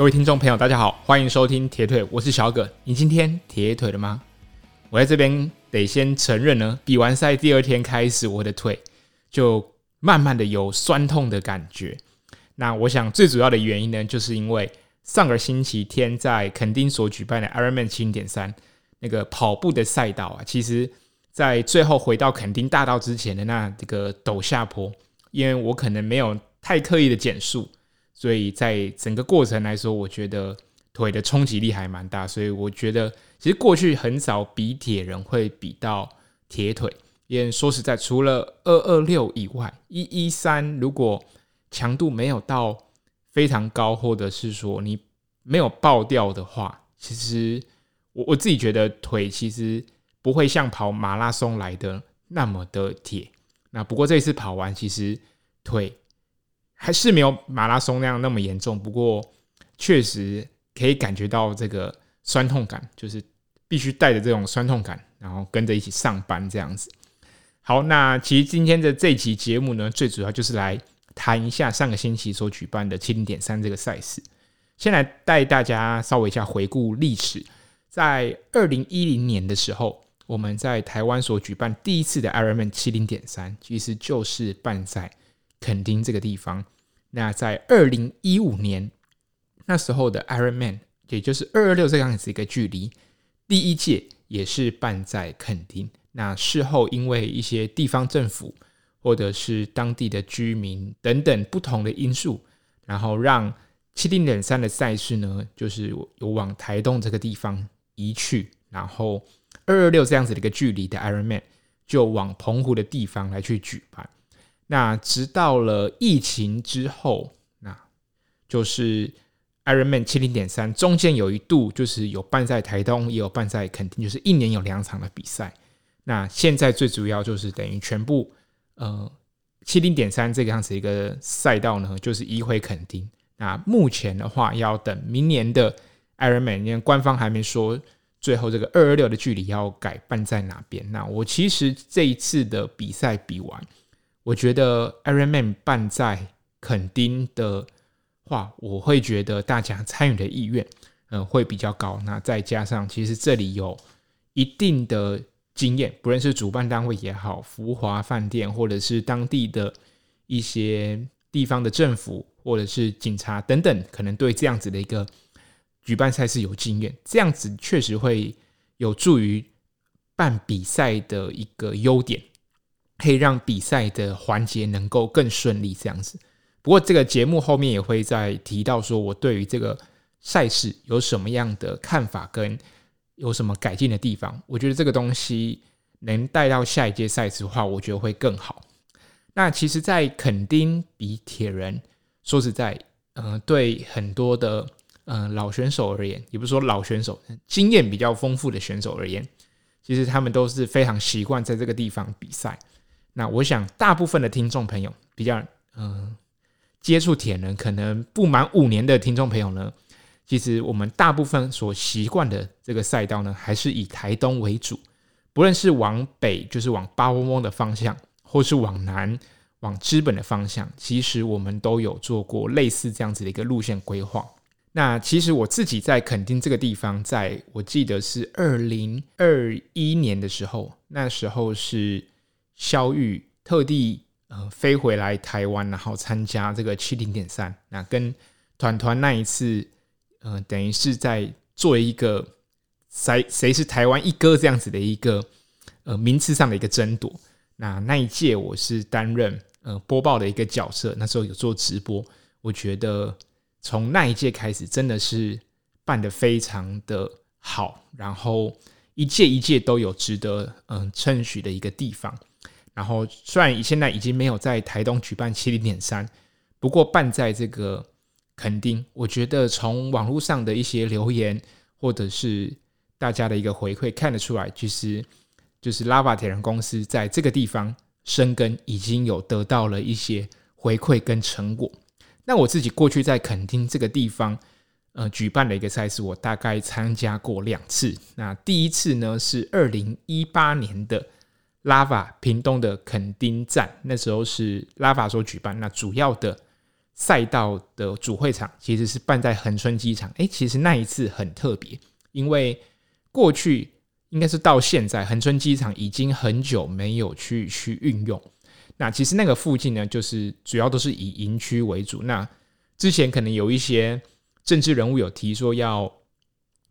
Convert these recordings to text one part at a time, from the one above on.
各位听众朋友，大家好，欢迎收听铁腿，我是小葛。你今天铁腿了吗？我在这边得先承认呢，比完赛第二天开始，我的腿就慢慢的有酸痛的感觉。那我想最主要的原因呢，就是因为上个星期天在垦丁所举办的 Ironman 七零点三那个跑步的赛道啊，其实在最后回到垦丁大道之前的那这个陡下坡，因为我可能没有太刻意的减速。所以在整个过程来说，我觉得腿的冲击力还蛮大。所以我觉得，其实过去很少比铁人会比到铁腿。因为说实在，除了二二六以外，一一三如果强度没有到非常高，或者是说你没有爆掉的话，其实我我自己觉得腿其实不会像跑马拉松来的那么的铁。那不过这次跑完，其实腿。还是没有马拉松那样那么严重，不过确实可以感觉到这个酸痛感，就是必须带着这种酸痛感，然后跟着一起上班这样子。好，那其实今天的这期节目呢，最主要就是来谈一下上个星期所举办的七零点三这个赛事。先来带大家稍微一下回顾历史，在二零一零年的时候，我们在台湾所举办第一次的 Ironman 七零点三，其实就是办赛。垦丁这个地方，那在二零一五年那时候的 Ironman，也就是二二六这样子一个距离，第一届也是办在垦丁。那事后因为一些地方政府或者是当地的居民等等不同的因素，然后让七零点三的赛事呢，就是有往台东这个地方移去，然后二二六这样子的一个距离的 Ironman 就往澎湖的地方来去举办。那直到了疫情之后，那就是 Ironman 七零点三中间有一度就是有办在台东，也有办在垦丁，就是一年有两场的比赛。那现在最主要就是等于全部呃七零点三这个样子一个赛道呢，就是移回垦丁。那目前的话，要等明年的 Ironman，因为官方还没说最后这个二二六的距离要改办在哪边。那我其实这一次的比赛比完。我觉得 Ironman 办在垦丁的话，我会觉得大家参与的意愿，嗯，会比较高。那再加上，其实这里有一定的经验，不论是主办单位也好，福华饭店，或者是当地的一些地方的政府，或者是警察等等，可能对这样子的一个举办赛事有经验，这样子确实会有助于办比赛的一个优点。可以让比赛的环节能够更顺利，这样子。不过这个节目后面也会再提到，说我对于这个赛事有什么样的看法，跟有什么改进的地方。我觉得这个东西能带到下一届赛事的话，我觉得会更好。那其实，在垦丁比铁人，说实在，嗯、呃，对很多的嗯、呃、老选手而言，也不是说老选手，经验比较丰富的选手而言，其实他们都是非常习惯在这个地方比赛。那我想，大部分的听众朋友比较嗯、接触铁人，可能不满五年的听众朋友呢，其实我们大部分所习惯的这个赛道呢，还是以台东为主。不论是往北，就是往八窝窝的方向，或是往南，往资本的方向，其实我们都有做过类似这样子的一个路线规划。那其实我自己在垦丁这个地方，在我记得是二零二一年的时候，那时候是。萧玉特地呃飞回来台湾，然后参加这个七零点三。那跟团团那一次，呃，等于是在做一个谁谁是台湾一哥这样子的一个呃名次上的一个争夺。那那一届我是担任呃播报的一个角色，那时候有做直播。我觉得从那一届开始，真的是办得非常的好，然后一届一届都有值得嗯称许的一个地方。然后，虽然现在已经没有在台东举办七零点三，不过办在这个垦丁，我觉得从网络上的一些留言或者是大家的一个回馈看得出来，其实就是 Lava 铁人公司在这个地方生根已经有得到了一些回馈跟成果。那我自己过去在垦丁这个地方，呃，举办的一个赛事，我大概参加过两次。那第一次呢是二零一八年的。拉法屏东的垦丁站，那时候是拉法所举办。那主要的赛道的主会场其实是办在恒春机场。诶，其实那一次很特别，因为过去应该是到现在，恒春机场已经很久没有去去运用。那其实那个附近呢，就是主要都是以营区为主。那之前可能有一些政治人物有提说要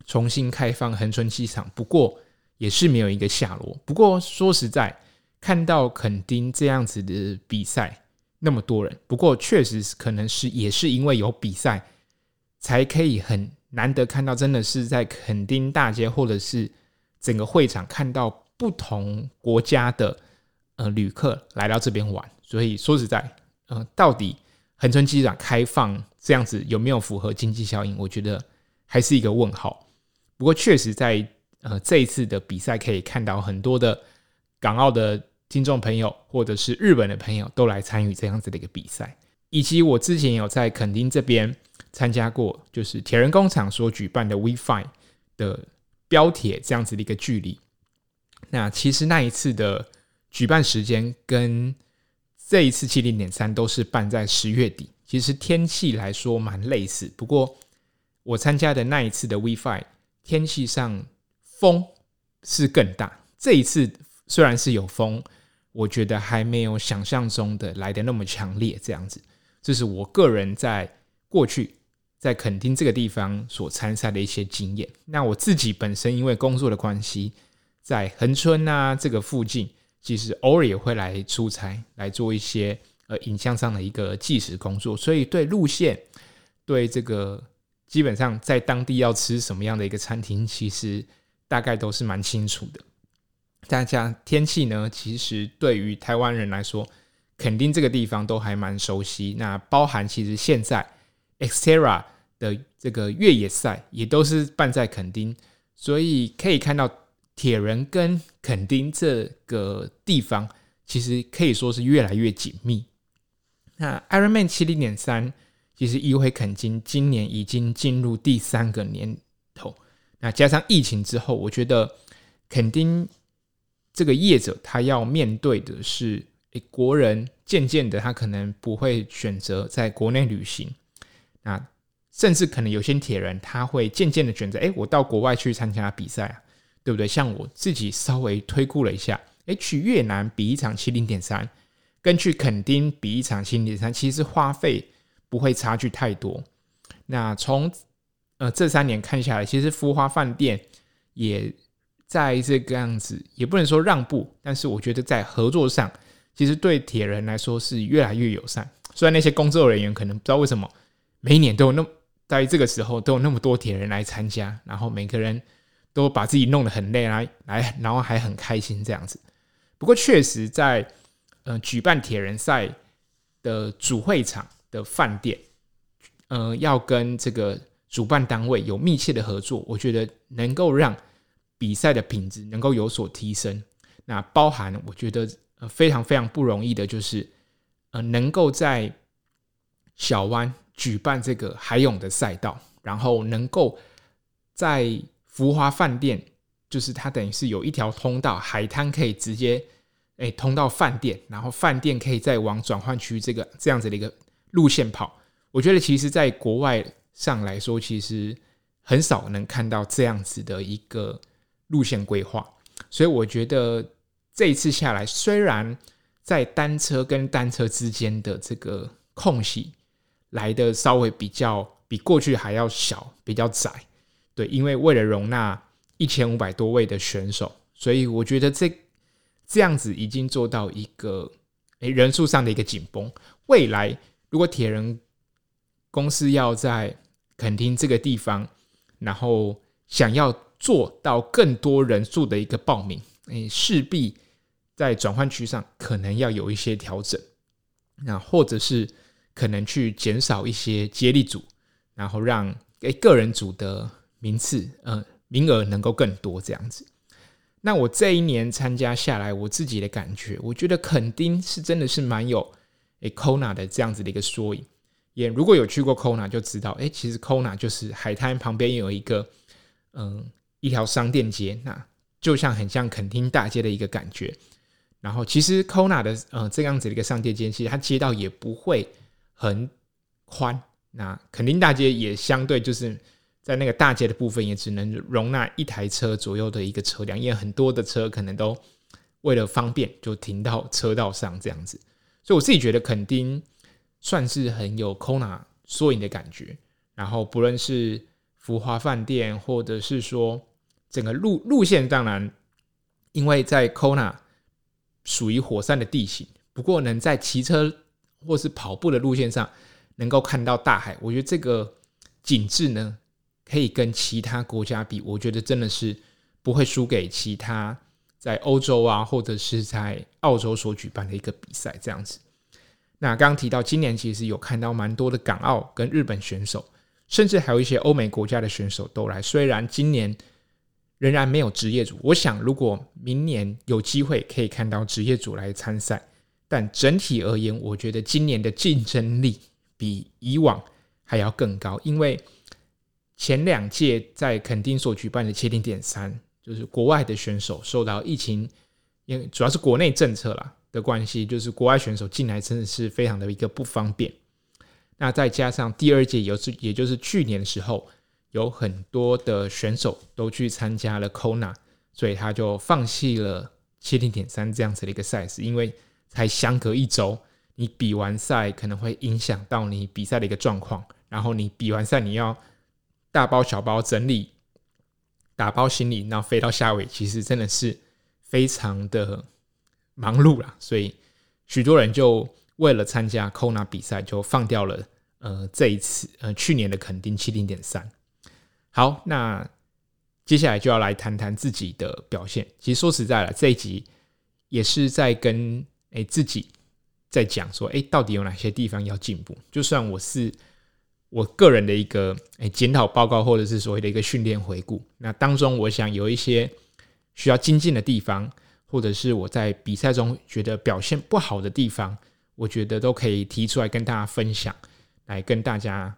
重新开放恒春机场，不过也是没有一个下落。不过说实在，看到垦丁这样子的比赛。那么多人，不过确实是可能是也是因为有比赛，才可以很难得看到，真的是在垦丁大街或者是整个会场看到不同国家的呃旅客来到这边玩。所以说实在，呃，到底恒春机场开放这样子有没有符合经济效应？我觉得还是一个问号。不过确实在呃这一次的比赛可以看到很多的港澳的。听众朋友，或者是日本的朋友，都来参与这样子的一个比赛，以及我之前有在垦丁这边参加过，就是铁人工厂所举办的 WeFi 的标铁这样子的一个距离。那其实那一次的举办时间跟这一次七零点三都是办在十月底，其实天气来说蛮类似。不过我参加的那一次的 WeFi 天气上风是更大，这一次虽然是有风。我觉得还没有想象中的来的那么强烈，这样子，这是我个人在过去在垦丁这个地方所参赛的一些经验。那我自己本身因为工作的关系，在恒春啊这个附近，其实偶尔也会来出差，来做一些呃影像上的一个计时工作，所以对路线，对这个基本上在当地要吃什么样的一个餐厅，其实大概都是蛮清楚的。大家天气呢，其实对于台湾人来说，垦丁这个地方都还蛮熟悉。那包含其实现在 Xterra 的这个越野赛也都是办在垦丁，所以可以看到铁人跟垦丁这个地方其实可以说是越来越紧密。那 Ironman 七零点三其实一回垦丁今年已经进入第三个年，那加上疫情之后，我觉得垦丁。这个业者他要面对的是，诶，国人渐渐的他可能不会选择在国内旅行，那甚至可能有些铁人他会渐渐的选择，诶，我到国外去参加比赛啊，对不对？像我自己稍微推估了一下，诶，去越南比一场七零点三，跟去垦丁比一场七零点三，其实花费不会差距太多。那从呃这三年看下来，其实福华饭店也。在这个样子，也不能说让步，但是我觉得在合作上，其实对铁人来说是越来越友善。虽然那些工作人员可能不知道为什么每一年都有那么在这个时候都有那么多铁人来参加，然后每个人都把自己弄得很累来来，然后还很开心这样子。不过确实在呃举办铁人赛的主会场的饭店，呃要跟这个主办单位有密切的合作，我觉得能够让。比赛的品质能够有所提升，那包含我觉得呃非常非常不容易的，就是呃能够在小湾举办这个海泳的赛道，然后能够在福华饭店，就是它等于是有一条通道，海滩可以直接诶通到饭店，然后饭店可以再往转换区这个这样子的一个路线跑。我觉得其实在国外上来说，其实很少能看到这样子的一个。路线规划，所以我觉得这一次下来，虽然在单车跟单车之间的这个空隙来的稍微比较比过去还要小，比较窄，对，因为为了容纳一千五百多位的选手，所以我觉得这这样子已经做到一个诶人数上的一个紧绷。未来如果铁人公司要在垦丁这个地方，然后想要。做到更多人数的一个报名，诶，势必在转换区上可能要有一些调整，那或者是可能去减少一些接力组，然后让诶个人组的名次，呃，名额能够更多这样子。那我这一年参加下来，我自己的感觉，我觉得垦丁是真的是蛮有诶 Kona 的这样子的一个缩影。也如果有去过 Kona 就知道，诶，其实 Kona 就是海滩旁边有一个，嗯。一条商店街，那就像很像垦丁大街的一个感觉。然后，其实 Kona 的呃这样子的一个商店街，其实它街道也不会很宽，那垦丁大街也相对就是在那个大街的部分，也只能容纳一台车左右的一个车辆，因为很多的车可能都为了方便就停到车道上这样子。所以我自己觉得垦丁算是很有 Kona 缩影的感觉。然后不论是福华饭店，或者是说整个路路线，当然因为在 Kona 属于火山的地形。不过能在骑车或是跑步的路线上能够看到大海，我觉得这个景致呢，可以跟其他国家比，我觉得真的是不会输给其他在欧洲啊或者是在澳洲所举办的一个比赛这样子。那刚刚提到今年其实有看到蛮多的港澳跟日本选手，甚至还有一些欧美国家的选手都来。虽然今年仍然没有职业组，我想如果明年有机会可以看到职业组来参赛。但整体而言，我觉得今年的竞争力比以往还要更高，因为前两届在垦丁所举办的七零点三，就是国外的选手受到疫情，因为主要是国内政策啦的关系，就是国外选手进来真的是非常的一个不方便。那再加上第二届，也是也就是去年的时候，有很多的选手都去参加了 Kona，所以他就放弃了70点三这样子的一个赛事，因为。才相隔一周，你比完赛可能会影响到你比赛的一个状况。然后你比完赛，你要大包小包整理、打包行李，然后飞到夏威，其实真的是非常的忙碌啦。所以许多人就为了参加 Kona 比赛，就放掉了呃这一次呃去年的垦丁70点三。好，那接下来就要来谈谈自己的表现。其实说实在了，这一集也是在跟。哎，自己在讲说，哎，到底有哪些地方要进步？就算我是我个人的一个哎检讨报告，或者是所谓的一个训练回顾，那当中我想有一些需要精进的地方，或者是我在比赛中觉得表现不好的地方，我觉得都可以提出来跟大家分享，来跟大家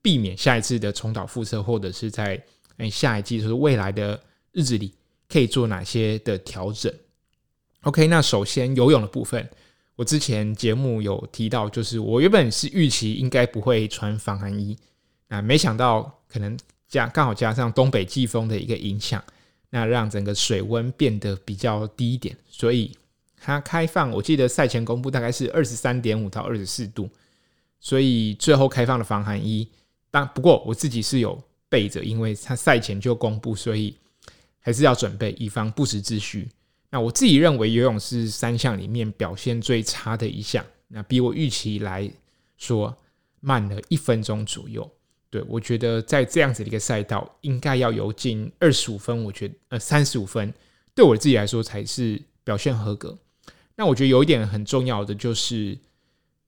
避免下一次的重蹈覆辙，或者是在哎下一季就是未来的日子里可以做哪些的调整。OK，那首先游泳的部分，我之前节目有提到，就是我原本是预期应该不会穿防寒衣，那没想到可能加刚好加上东北季风的一个影响，那让整个水温变得比较低一点，所以它开放，我记得赛前公布大概是二十三点五到二十四度，所以最后开放的防寒衣，但不过我自己是有备着，因为它赛前就公布，所以还是要准备，以防不时之需。那我自己认为游泳是三项里面表现最差的一项，那比我预期来说慢了一分钟左右。对，我觉得在这样子的一个赛道，应该要游进二十五分，我觉得呃三十五分，对我自己来说才是表现合格。那我觉得有一点很重要的就是，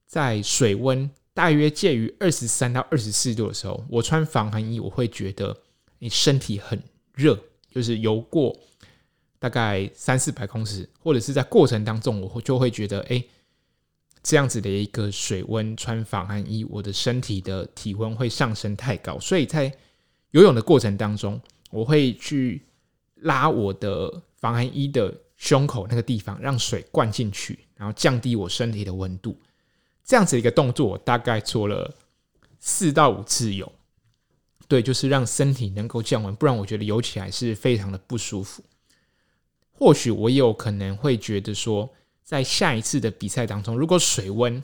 在水温大约介于二十三到二十四度的时候，我穿防寒衣，我会觉得你身体很热，就是游过。大概三四百公尺，或者是在过程当中，我就会觉得，哎，这样子的一个水温，穿防寒衣，我的身体的体温会上升太高，所以在游泳的过程当中，我会去拉我的防寒衣的胸口那个地方，让水灌进去，然后降低我身体的温度。这样子一个动作，我大概做了四到五次游，对，就是让身体能够降温，不然我觉得游起来是非常的不舒服。或许我有可能会觉得说，在下一次的比赛当中，如果水温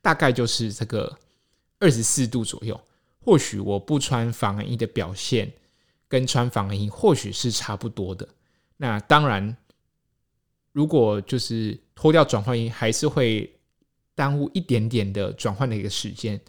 大概就是这个二十四度左右，或许我不穿防寒衣的表现跟穿防寒衣或许是差不多的。那当然，如果就是脱掉转换衣，还是会耽误一点点的转换的一个时间。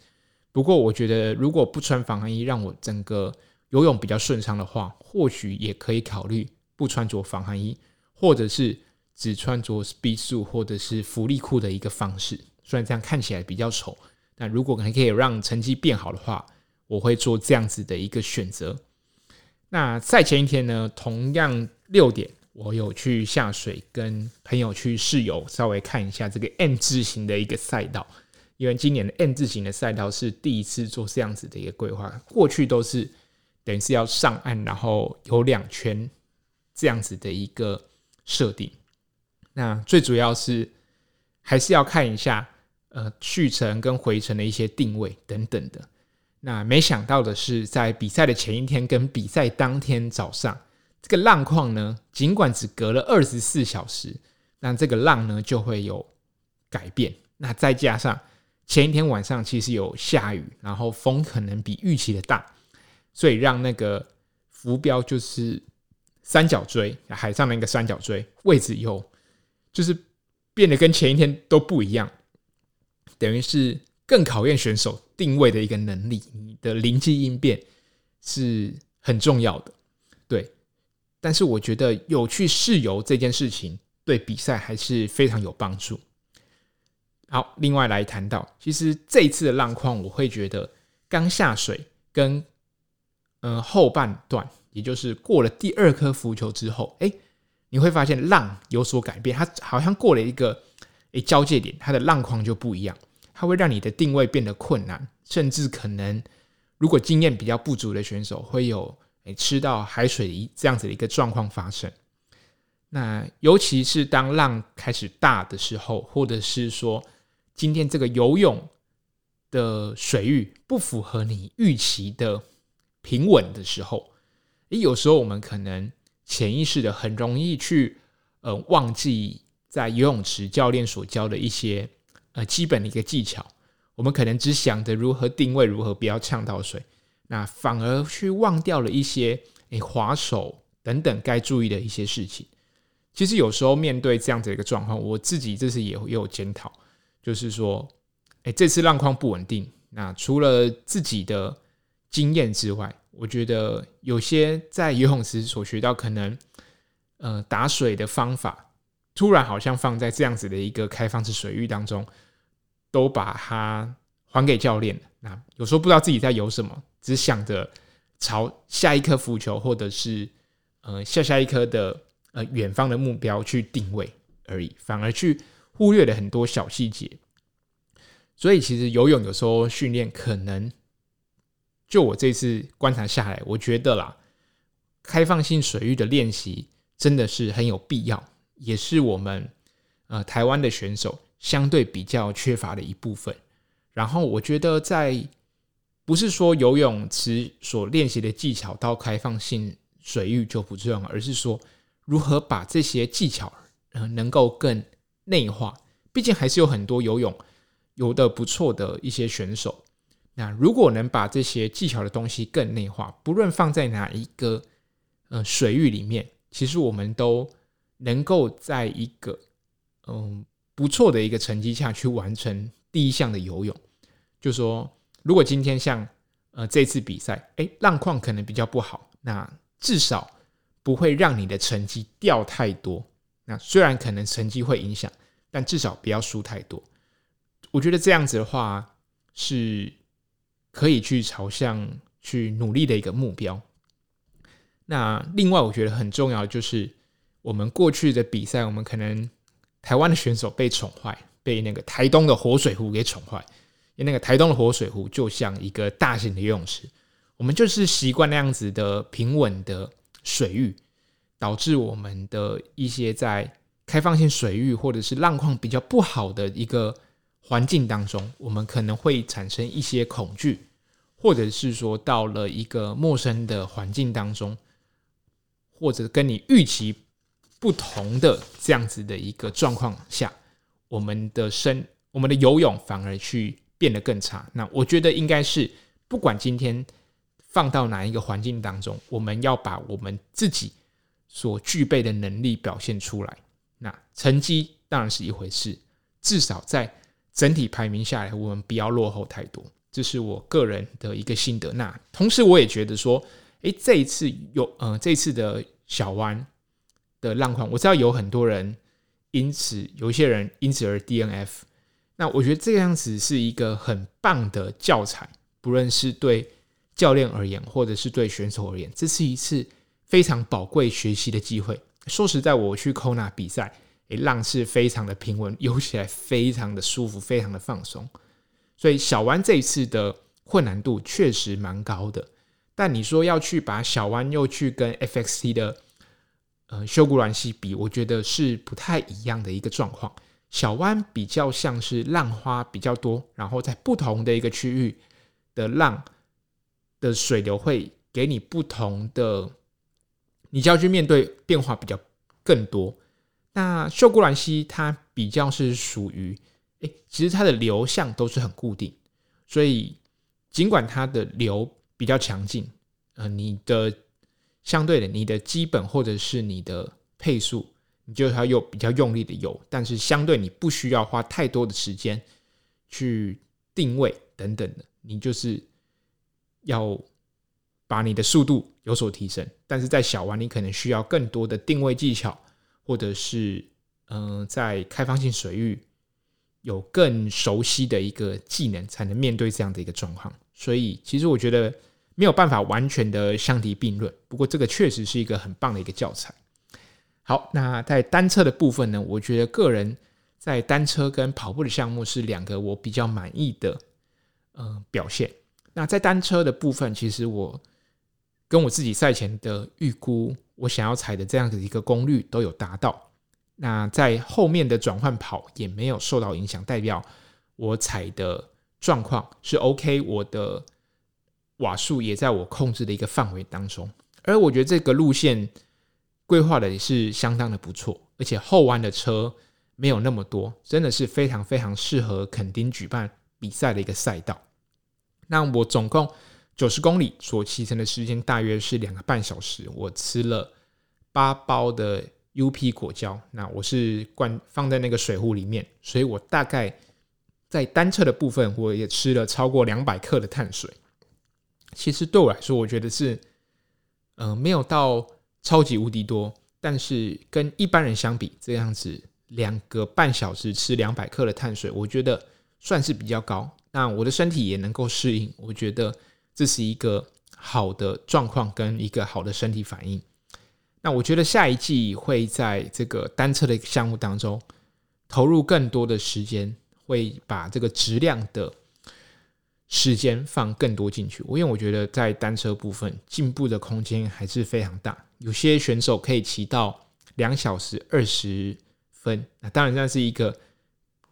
不过，我觉得如果不穿防寒衣，让我整个游泳比较顺畅的话，或许也可以考虑不穿着防寒衣。或者是只穿着 Speedsuit 或者是福利裤的一个方式，虽然这样看起来比较丑，但如果还可以让成绩变好的话，我会做这样子的一个选择。那赛前一天呢，同样六点，我有去下水跟朋友去试游，稍微看一下这个 M 字形的一个赛道，因为今年的 M 字形的赛道是第一次做这样子的一个规划，过去都是等于是要上岸，然后游两圈这样子的一个。设定，那最主要是还是要看一下，呃去程跟回程的一些定位等等的。那没想到的是，在比赛的前一天跟比赛当天早上，这个浪况呢，尽管只隔了二十四小时，那这个浪呢就会有改变。那再加上前一天晚上其实有下雨，然后风可能比预期的大，所以让那个浮标就是三角锥，海上的一个三角锥位置有就是变得跟前一天都不一样，等于是。更考验选手定位的一个能力，你的灵机应变是很重要的，对。但是我觉得有去试游这件事情，对比赛还是非常有帮助。好，另外来谈到，其实这一次的浪况，我会觉得刚下水跟嗯、后半段，也就是过了第二颗浮球之后，哎，你会发现浪有所改变，它好像过了一个哎交界点，它的浪况就不一样。它会让你的定位变得困难，甚至可能，如果经验比较不足的选手会有诶吃到海水这样子的一个状况发生。那尤其是当浪开始大的时候，或者是说今天这个游泳的水域不符合你预期的平稳的时候，诶，有时候我们可能潜意识的很容易去呃忘记在游泳池教练所教的一些。呃，基本的一个技巧，我们可能只想着如何定位，如何不要呛到水，那反而去忘掉了一些诶划手等等该注意的一些事情。其实有时候面对这样子的一个状况，我自己这次也也有检讨，就是说，诶，这次浪况不稳定，那除了自己的经验之外，我觉得有些在游泳池所学到可能呃打水的方法。突然好像放在这样子的一个开放式水域当中，都把它还给教练。那有时候不知道自己在游什么，只想着朝下一颗浮球，或者是呃下下一颗的呃远方的目标去定位而已，反而去忽略了很多小细节。所以其实游泳有时候训练可能，就我这次观察下来，我觉得啦，开放性水域的练习真的是很有必要。也是我们呃台湾的选手相对比较缺乏的一部分。然后我觉得，在不是说游泳池所练习的技巧到开放性水域就不重要，而是说如何把这些技巧呃能够更内化。毕竟还是有很多游泳游得不错的一些选手。那如果能把这些技巧的东西更内化，不论放在哪一个呃水域里面，其实我们都。能够在一个嗯不错的一个成绩下去完成第一项的游泳，就说如果今天像呃这次比赛，诶浪况可能比较不好，那至少不会让你的成绩掉太多。那虽然可能成绩会影响，但至少不要输太多。我觉得这样子的话是可以去朝向去努力的一个目标。那另外我觉得很重要的就是。我们过去的比赛，我们可能台湾的选手被宠坏，被那个台东的活水湖给宠坏。因为那个台东的活水湖就像一个大型的游泳池，我们就是习惯那样子的平稳的水域，导致我们的一些在开放性水域或者是浪况比较不好的一个环境当中，我们可能会产生一些恐惧，或者是说到了一个陌生的环境当中，或者跟你预期。不同的这样子的一个状况下，我们的身，我们的游泳反而去变得更差。那我觉得应该是，不管今天放到哪一个环境当中，我们要把我们自己所具备的能力表现出来。那成绩当然是一回事，至少在整体排名下来，我们不要落后太多。这是我个人的一个心得。那同时，我也觉得说，诶，这一次有，呃，这次的小湾。的浪况，我知道有很多人因此，有一些人因此而 DNF。那我觉得这样子是一个很棒的教材，不论是对教练而言，或者是对选手而言，这是一次非常宝贵学习的机会。说实在，我去 Kona 比赛，浪是非常的平稳，游起来非常的舒服，非常的放松。所以小湾这一次的困难度确实蛮高的。但你说要去把小湾又去跟 FXT 的呃，修古兰溪比，我觉得是不太一样的一个状况。小湾比较像是浪花比较多，然后在不同的一个区域的浪的水流会给你不同的，你就要去面对变化比较更多。那秀姑峦溪它比较是属于，哎，其实它的流向都是很固定，所以尽管它的流比较强劲，呃，你的相对的你的基本或者是你的配速。你就要用比较用力的游，但是相对你不需要花太多的时间去定位等等的，你就是要把你的速度有所提升。但是在小湾，你可能需要更多的定位技巧，或者是嗯、在开放性水域有更熟悉的一个技能，才能面对这样的一个状况。所以，其实我觉得没有办法完全的相提并论。不过，这个确实是一个很棒的一个教材。好，那在单车的部分呢？我觉得个人在单车跟跑步的项目是两个我比较满意的呃表现。那在单车的部分，其实我跟我自己赛前的预估，我想要踩的这样子一个功率都有达到。那在后面的转换跑也没有受到影响，代表我踩的状况是 OK，我的瓦数也在我控制的一个范围当中。而我觉得这个路线。规划的也是相当的不错，而且后弯的车没有那么多，真的是非常非常适合垦丁举办比赛的一个赛道。那我总共九十公里所骑乘的时间大约是两个半小时，我吃了八包的 UP 果胶，那我是灌放在那个水壶里面，所以我大概在单车的部分我也吃了超过两百克的碳水。其实对我来说，我觉得是嗯、呃、没有到。超级无敌多，但是跟一般人相比，这样子两个半小时吃两百克的碳水，我觉得算是比较高。那我的身体也能够适应，我觉得这是一个好的状况跟一个好的身体反应。那我觉得下一季会在这个单车的项目当中投入更多的时间，会把这个质量的时间放更多进去。因为我觉得在单车部分进步的空间还是非常大。有些选手可以骑到两小时二十分，那当然那是一个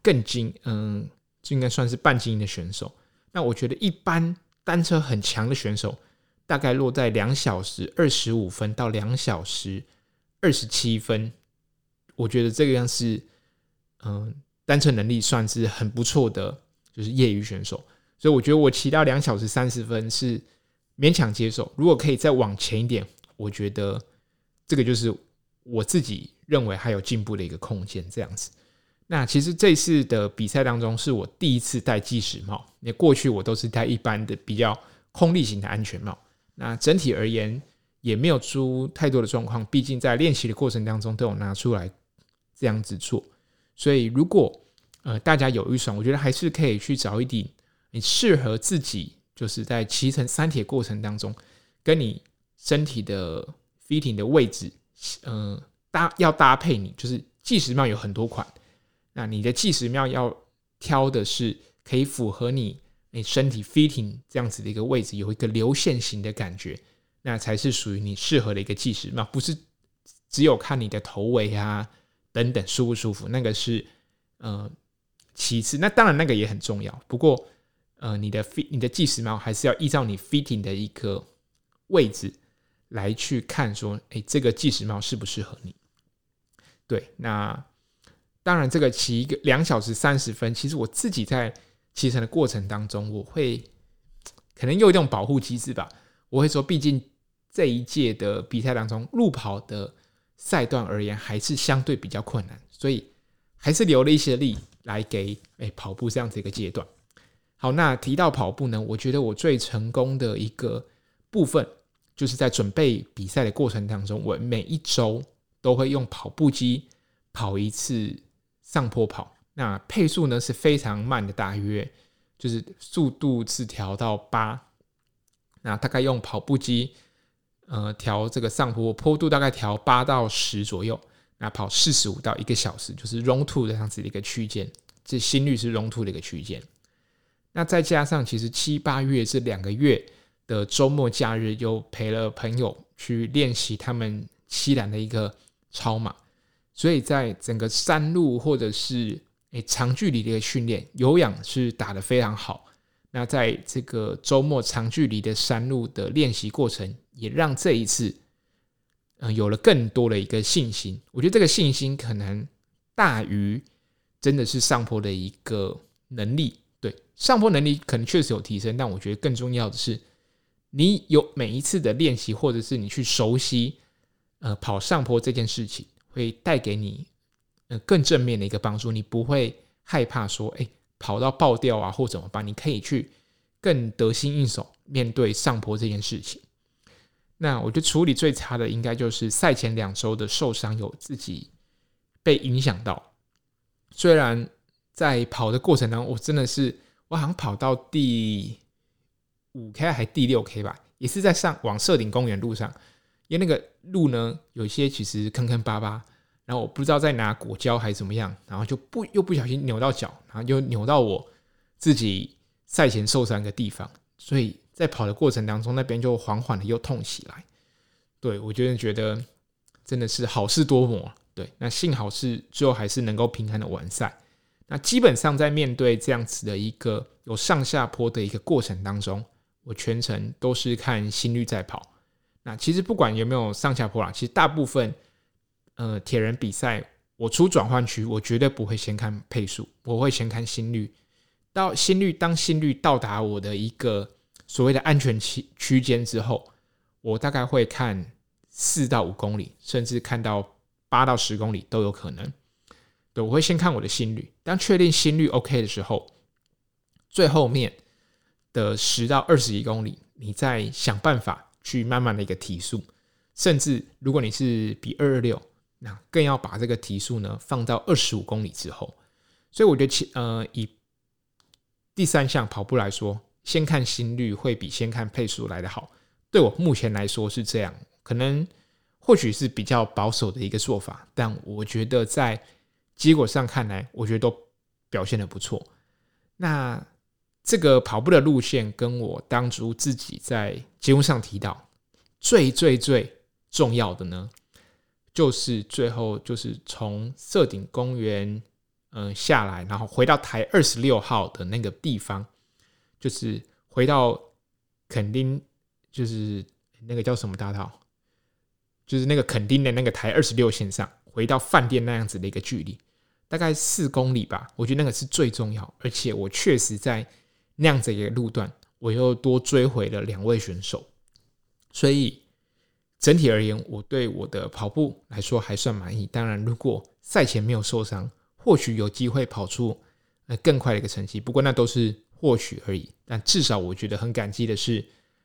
更精，嗯，就应该算是半精英的选手。那我觉得一般单车很强的选手，大概落在两小时二十五分到两小时二十七分。我觉得这个样是，嗯，单车能力算是很不错的，就是业余选手。所以我觉得我骑到两小时三十分是勉强接受。如果可以再往前一点。我觉得这个就是我自己认为还有进步的一个空间，这样子。那其实这次的比赛当中，是我第一次戴计时帽。那过去我都是戴一般的比较空力型的安全帽。那整体而言也没有出太多的状况，毕竟在练习的过程当中都有拿出来这样子做。所以如果呃大家有预算，我觉得还是可以去找一顶你适合自己，就是在骑乘三铁过程当中跟你。身体的 fitting 的位置，嗯、搭要搭配你，就是计时帽有很多款，那你的计时帽要挑的是可以符合你你身体 fitting 这样子的一个位置，有一个流线型的感觉，那才是属于你适合的一个计时帽，不是只有看你的头围啊等等舒不舒服，那个是呃其次，那当然那个也很重要，不过呃你的 fit 你的计时帽还是要依照你 fitting 的一个位置。来去看说，哎、这个计时帽适不适合你？对，那当然，这个骑一个两小时三十分，其实我自己在骑乘的过程当中，我会可能有一种保护机制吧。我会说，毕竟这一届的比赛当中，路跑的赛段而言，还是相对比较困难，所以还是留了一些力来给哎、跑步这样子一个阶段。好，那提到跑步呢，我觉得我最成功的一个部分。就是在准备比赛的过程当中，我每一周都会用跑步机跑一次上坡跑。那配速呢是非常慢的，大约就是速度是调到八。那大概用跑步机呃调这个上坡坡度大概调八到十左右。那跑四十五到一个小时，就是 Zone 2这样子的一个区间。这心率是 Zone 2的一个区间。那再加上其实七八月这两个月。的周末假日又陪了朋友去练习他们西兰的一个超马，所以在整个山路或者是诶长距离的一个训练，有氧是打得非常好。那在这个周末长距离的山路的练习过程，也让这一次，嗯，有了更多的一个信心。我觉得这个信心可能大于真的是上坡的一个能力。对，上坡能力可能确实有提升，但我觉得更重要的是，你有每一次的练习，或者是你去熟悉，呃，跑上坡这件事情，会带给你，呃，更正面的一个帮助。你不会害怕说，哎。跑到爆掉啊，或怎么办？你可以去更得心应手面对上坡这件事情。那我觉得处理最差的，应该就是赛前两周的受伤，有自己被影响到。虽然在跑的过程当中，我真的是我好像跑到第五 K 还第六 K 吧，也是在上往社顶公园路上，因为那个路呢，有一些其实坑坑巴巴。然后我不知道在拿果胶还是怎么样，然后就不又不小心扭到脚，然后就扭到我自己赛前受伤的地方，所以在跑的过程当中，那边就缓缓的又痛起来。对，我就是觉得真的是好事多磨。对，那幸好是最后还是能够平安的完赛。那基本上在面对这样子的一个有上下坡的一个过程当中，我全程都是看心率在跑。那其实不管有没有上下坡啦，其实大部分。呃，铁人比赛，我出转换区，我绝对不会先看配速，我会先看心率。到心率，当心率到达我的一个所谓的安全区区间之后，我大概会看四到五公里，甚至看到八到十公里都有可能。对，我会先看我的心率，当确定心率 OK 的时候，最后面的十到二十一公里，你再想办法去慢慢的一个提速，甚至如果你是比二二六。那更要把这个提速呢放到二十五公里之后，所以我觉得其呃以第三项跑步来说，先看心率会比先看配速来得好。对我目前来说是这样，可能或许是比较保守的一个做法，但我觉得在结果上看来，我觉得都表现的不错。那这个跑步的路线跟我当初自己在节目上提到最最最重要的呢，就是最后就是从社顶公园嗯下来，然后回到台二十六号的那个地方，就是回到垦丁，就是那个叫什么大道，就是那个垦丁的那个台二十六线上，回到饭店那样子的一个距离，大概四公里吧。我觉得那个是最重要，而且我确实在那样子一个路段，我又多追回了两位选手，所以。整体而言，我对我的跑步来说还算满意。当然，如果赛前没有受伤，或许有机会跑出呃更快的一个成绩。不过那都是或许而已。但至少我觉得很感激的是，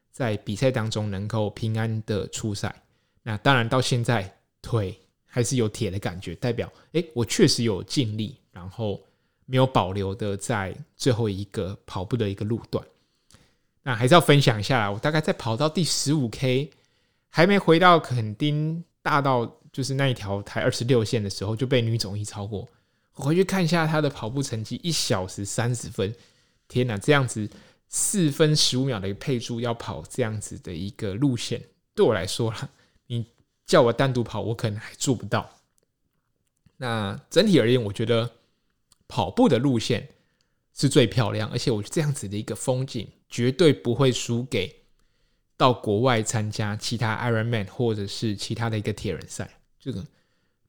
在比赛当中能够平安的出赛。那当然到现在腿还是有铁的感觉，代表诶，我确实有尽力，然后没有保留的在最后一个跑步的一个路段。那还是要分享一下，我大概在跑到第十五 K。还没回到垦丁大道，就是那一条台二十六线的时候，就被女总一超过。我回去看一下她的跑步成绩，一小时三十分。天哪，这样子四分十五秒的一个配速，要跑这样子的一个路线，对我来说啦，你叫我单独跑，我可能还做不到。那整体而言，我觉得跑步的路线是最漂亮，而且我觉得这样子的一个风景，绝对不会输给。到国外参加其他 Ironman 或者是其他的一个铁人赛，这个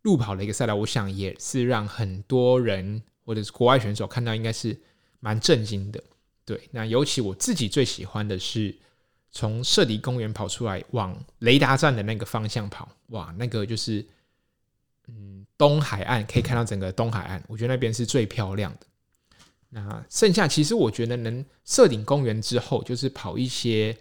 路跑的一个赛道，我想也是让很多人或者是国外选手看到，应该是蛮震惊的。对，那尤其我自己最喜欢的是从社顶公园跑出来，往雷达站的那个方向跑，哇，那个就是嗯东海岸可以看到整个东海岸，我觉得那边是最漂亮的。那剩下其实我觉得能设顶公园之后，就是跑一些。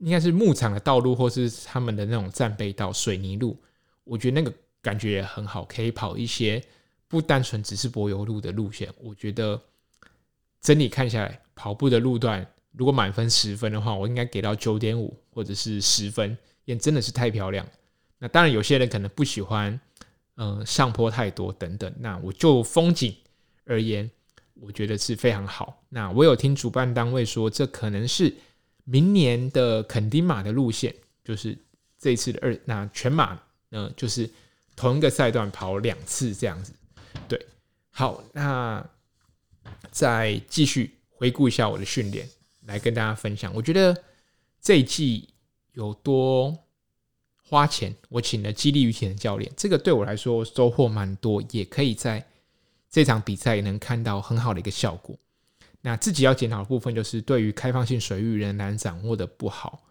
应该是牧场的道路，或是他们的那种战备道、水泥路，我觉得那个感觉也很好，可以跑一些不单纯只是柏油路的路线。我觉得整体看下来，跑步的路段如果满分十分的话，我应该给到九点五或者是十分，也真的是太漂亮。那当然，有些人可能不喜欢，嗯、呃，上坡太多等等。那我就风景而言，我觉得是非常好。那我有听主办单位说，这可能是。明年的垦丁马的路线就是这次的二，那全马呢，就是同一个赛段跑两次这样子。对，好，那再继续回顾一下我的训练，来跟大家分享。我觉得这一季有多花钱，我请了肌力与体能教练，这个对我来说收获蛮多，也可以在这场比赛能看到很好的一个效果。那自己要检讨的部分，就是对于开放性水域仍然掌握的不好。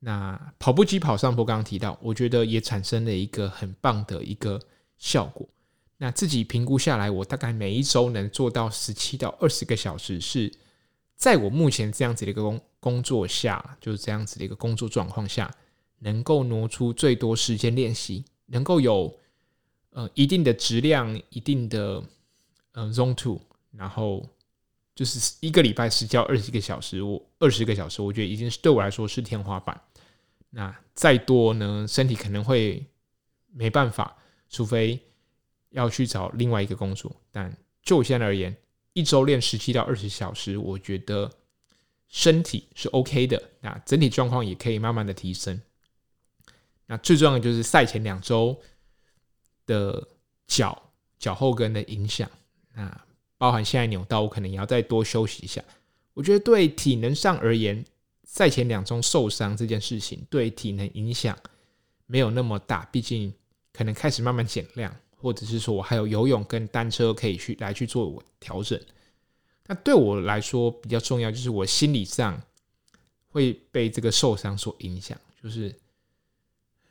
那跑步机跑上坡，刚刚提到，我觉得也产生了一个很棒的一个效果。那自己评估下来，我大概每一周能做到十七到二十个小时，是在我目前这样子的一个工工作下，就是这样子的一个工作状况下，能够挪出最多时间练习，能够有呃一定的质量、一定的呃 zone two，然后就是一个礼拜十到二十个小时，我二十个小时，我觉得已经是对我来说是天花板。那再多呢，身体可能会没办法，除非。要去找另外一个工作，但就我现在而言，一周练十七到二十小时，我觉得身体是 OK 的，那整体状况也可以慢慢的提升。那最重要的就是赛前两周的脚脚后跟的影响，那包含现在扭到，我可能也要再多休息一下。我觉得对体能上而言，赛前两周受伤这件事情对体能影响没有那么大，毕竟可能开始慢慢减量。或者是说我还有游泳跟单车可以去来去做我调整，那对我来说比较重要就是我心理上会被这个受伤所影响，就是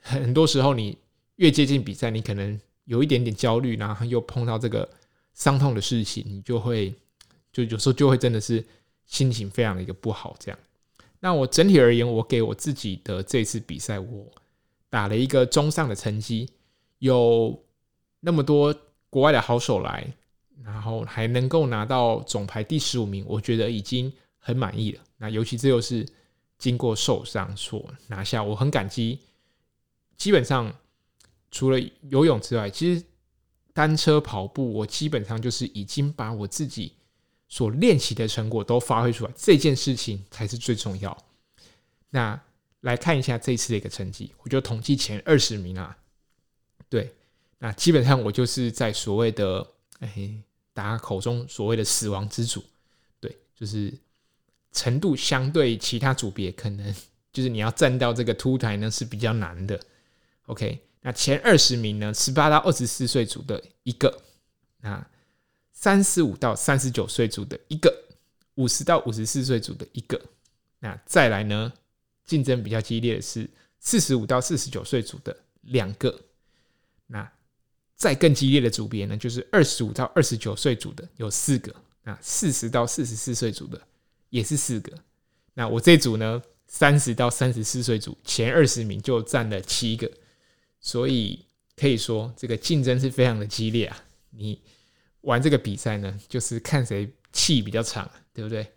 很多时候你越接近比赛，你可能有一点点焦虑，然后又碰到这个伤痛的事情，你就会就有时候就会真的是心情非常的一个不好。这样，那我整体而言，我给我自己的这次比赛，我打了一个中上的成绩，有。那么多国外的好手来，然后还能够拿到总排第十五名，我觉得已经很满意了。那尤其这又是经过受伤所拿下，我很感激。基本上除了游泳之外，其实单车跑步，我基本上就是已经把我自己所练习的成果都发挥出来，这件事情才是最重要。那来看一下这次的一个成绩，我就统计前二十名啊，对。那基本上我就是在所谓的哎，大家口中所谓的死亡之组，对，就是程度相对其他组别，可能就是你要站到这个凸台呢是比较难的。OK，那前二十名呢，十八到二十四岁组的一个，那三十五到三十九岁组的一个，五十到五十四岁组的一个，那再来呢，竞争比较激烈的是四十五到四十九岁组的两个，那。再更激烈的组别呢，就是二十五到二十九岁组的有四个，那四十到四十四岁组的也是四个。那我这组呢，三十到三十四岁组前二十名就占了七个，所以可以说这个竞争是非常的激烈啊。你玩这个比赛呢，就是看谁气比较长，对不对？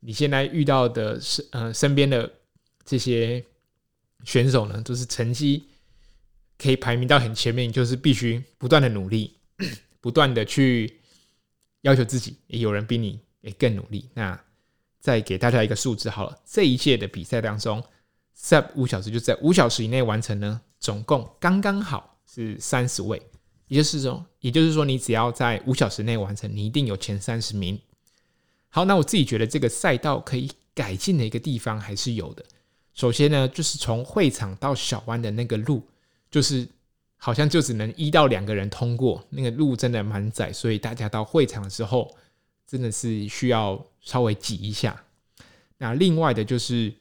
你现在遇到的是呃身边的这些选手呢，都是成绩。可以排名到很前面，就是必须不断的努力，不断的去要求自己。也有人比你也更努力。那再给大家一个数字好了，这一届的比赛当中，sub 五小时就在五小时以内完成呢，总共刚刚好是三十位。也就是说，也就是说，你只要在五小时内完成，你一定有前三十名。好，那我自己觉得这个赛道可以改进的一个地方还是有的。首先呢，就是从会场到小湾的那个路。就是好像就只能一到两个人通过，那个路真的蛮窄，所以大家到会场的时候真的是需要稍微挤一下。那另外的就是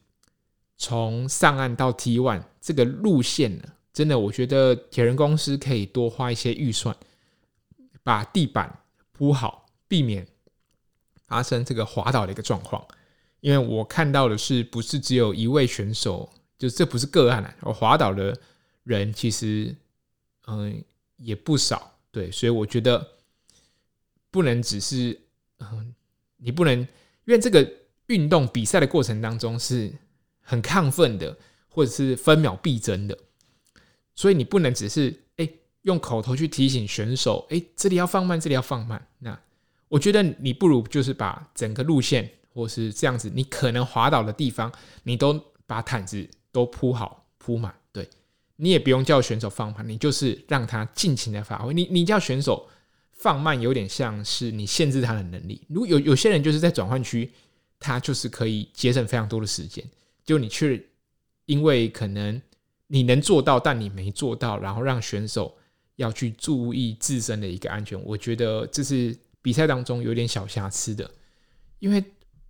从上岸到 T one 这个路线呢，真的我觉得铁人公司可以多花一些预算，把地板铺好，避免发生这个滑倒的一个状况。因为我看到的是，不是只有一位选手，就这不是个案啊，我滑倒的。人其实，嗯，也不少，对，所以我觉得不能只是，嗯，你不能，因为这个运动比赛的过程当中是很亢奋的，或者是分秒必争的，所以你不能只是，哎，用口头去提醒选手，哎，这里要放慢，这里要放慢。那我觉得你不如就是把整个路线，或是这样子，你可能滑倒的地方，你都把毯子都铺好铺满。对你也不用叫选手放慢，你就是让他尽情的发挥。你你叫选手放慢有点像是你限制他的能力。如果有有些人就是在转换区，他就是可以节省非常多的时间，就你却因为可能你能做到，但你没做到，然后让选手要去注意自身的一个安全。我觉得这是比赛当中有点小瑕疵的，因为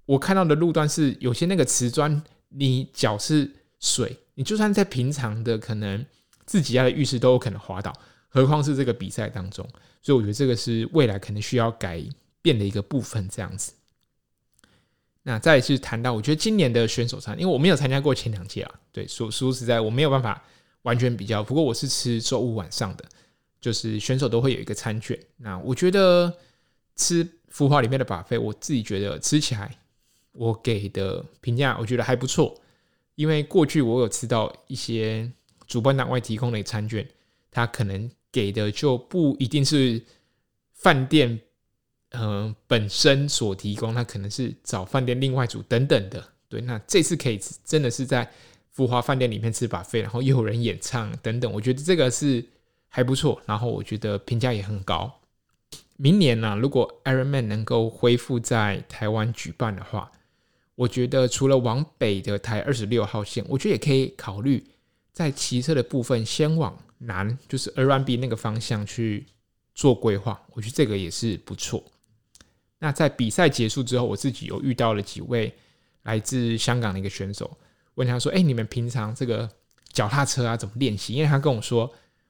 我看到的路段是有些那个瓷砖，你脚是水，你就算在平常的可能自己家的浴室都有可能滑倒。何况是这个比赛当中，所以我觉得这个是未来可能需要改变的一个部分。这样子，那再次谈到，我觉得今年的选手餐，因为我没有参加过前两届啊，对，说说实在，我没有办法完全比较。不过我是吃周五晚上的，就是选手都会有一个餐券。那我觉得吃福华里面的 buffet，我自己觉得吃起来，我给的评价我觉得还不错。因为过去我有吃到一些主办单位提供的餐券，他可能。给的就不一定是饭店，呃，本身所提供，那可能是找饭店另外组等等的。对，那这次可以真的是在富华饭店里面吃把费然后又有人演唱等等，我觉得这个是还不错。然后我觉得评价也很高。明年呢、如果 Ironman 能够恢复在台湾举办的话，我觉得除了往北的台二十六号线，我觉得也可以考虑在骑车的部分先往。南就是 R1B 那个方向去做规划，我觉得这个也是不错。那在比赛结束之后，我自己有遇到了几位来自香港的一个选手，问他说：“哎，你们平常这个脚踏车啊怎么练习？”因为他跟我说：“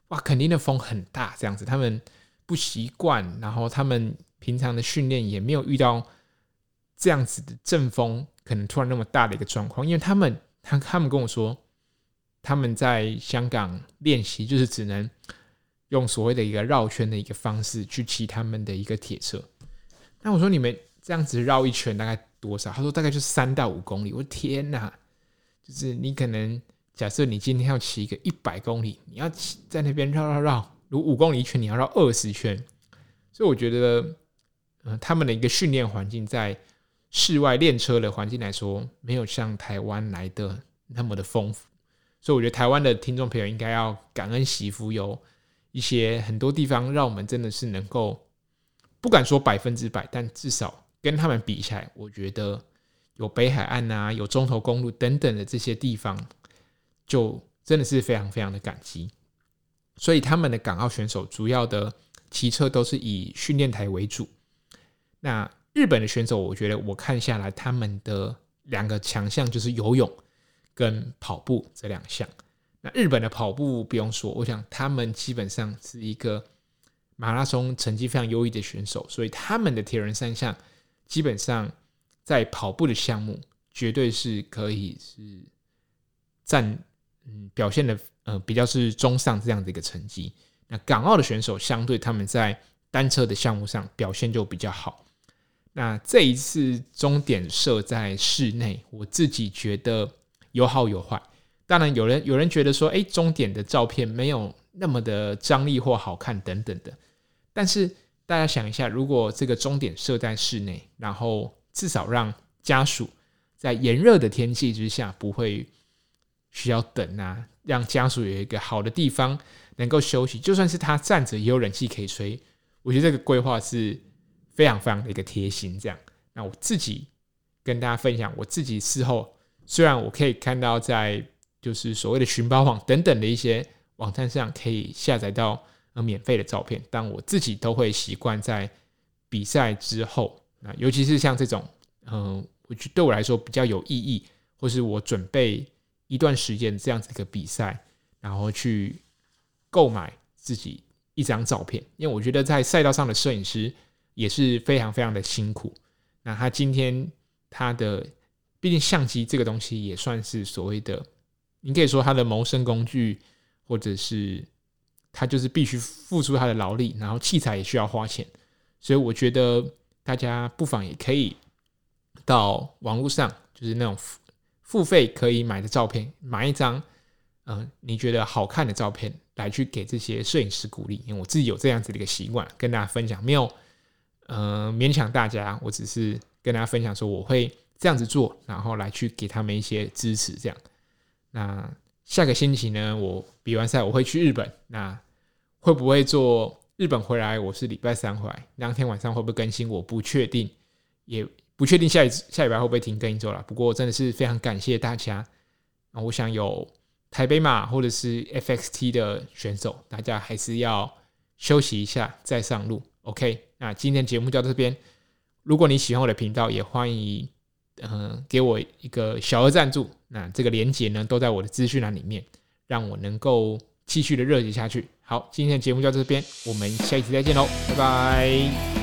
哇，肯定的风很大，这样子他们不习惯，然后他们平常的训练也没有遇到这样子的阵风，可能突然那么大的一个状况。因为他们他他们跟我说。”他们在香港练习，就是只能用所谓的一个绕圈的一个方式去骑他们的一个铁车。那我说你们这样子绕一圈大概多少？他说大概就三到五公里。我天哪！就是你可能假设你今天要骑一个一百公里，你要骑在那边绕绕绕，如五公里一圈，你要绕二十圈。所以我觉得，嗯、他们的一个训练环境在室外练车的环境来说，没有像台湾来的那么的丰富。所以我觉得台湾的听众朋友应该要感恩惜福，有一些很多地方让我们真的是能够不敢说百分之百，但至少跟他们比起来，我觉得有北海岸啊，有中投公路等等的这些地方，就真的是非常非常的感激。所以他们的港澳选手主要的骑车都是以训练台为主。那日本的选手，我觉得我看下来，他们的两个强项就是游泳。跟跑步这两项，那日本的跑步不用说，我想他们基本上是一个马拉松成绩非常优异的选手，所以他们的铁人三项基本上在跑步的项目绝对是可以是占嗯表现的呃比较是中上这样的一个成绩。那港澳的选手相对他们在单车的项目上表现就比较好。那这一次终点设在室内，我自己觉得。有好有坏，当然有人有人觉得说，诶，终点的照片没有那么的张力或好看等等的。但是大家想一下，如果这个终点设在室内，然后至少让家属在炎热的天气之下不会需要等啊，让家属有一个好的地方能够休息，就算是他站着也有冷气可以吹。我觉得这个规划是非常非常的一个贴心。这样，那我自己跟大家分享，我自己事后。虽然我可以看到在就是所谓的寻宝网等等的一些网站上可以下载到呃免费的照片，但我自己都会习惯在比赛之后，那尤其是像这种嗯，我觉对我来说比较有意义，或是我准备一段时间这样子一个比赛，然后去购买自己一张照片，因为我觉得在赛道上的摄影师也是非常非常的辛苦。那他今天他的。毕竟相机这个东西也算是所谓的，你可以说他的谋生工具，或者是他就是必须付出他的劳力，然后器材也需要花钱，所以我觉得大家不妨也可以到网络上，就是那种付付费可以买的照片，买一张，嗯，你觉得好看的照片来去给这些摄影师鼓励。因为我自己有这样子的一个习惯，跟大家分享，没有，嗯，勉强大家，我只是跟大家分享说我会。这样子做，然后来去给他们一些支持，这样。那下个星期呢，我比完赛我会去日本，那会不会做日本回来，我是礼拜三回来，当天晚上会不会更新，我不确定，也不确定下一下礼拜会不会停更一周了。不过真的是非常感谢大家啊！我想有台北马或者是 FXT 的选手，大家还是要休息一下再上路。OK，那今天节目就到这边。如果你喜欢我的频道，也欢迎嗯、呃、给我一个小额赞助。那这个连接呢，都在我的资讯栏里面，让我能够继续的热血下去。好，今天的节目就到这边，我们下一期再见喽，拜拜。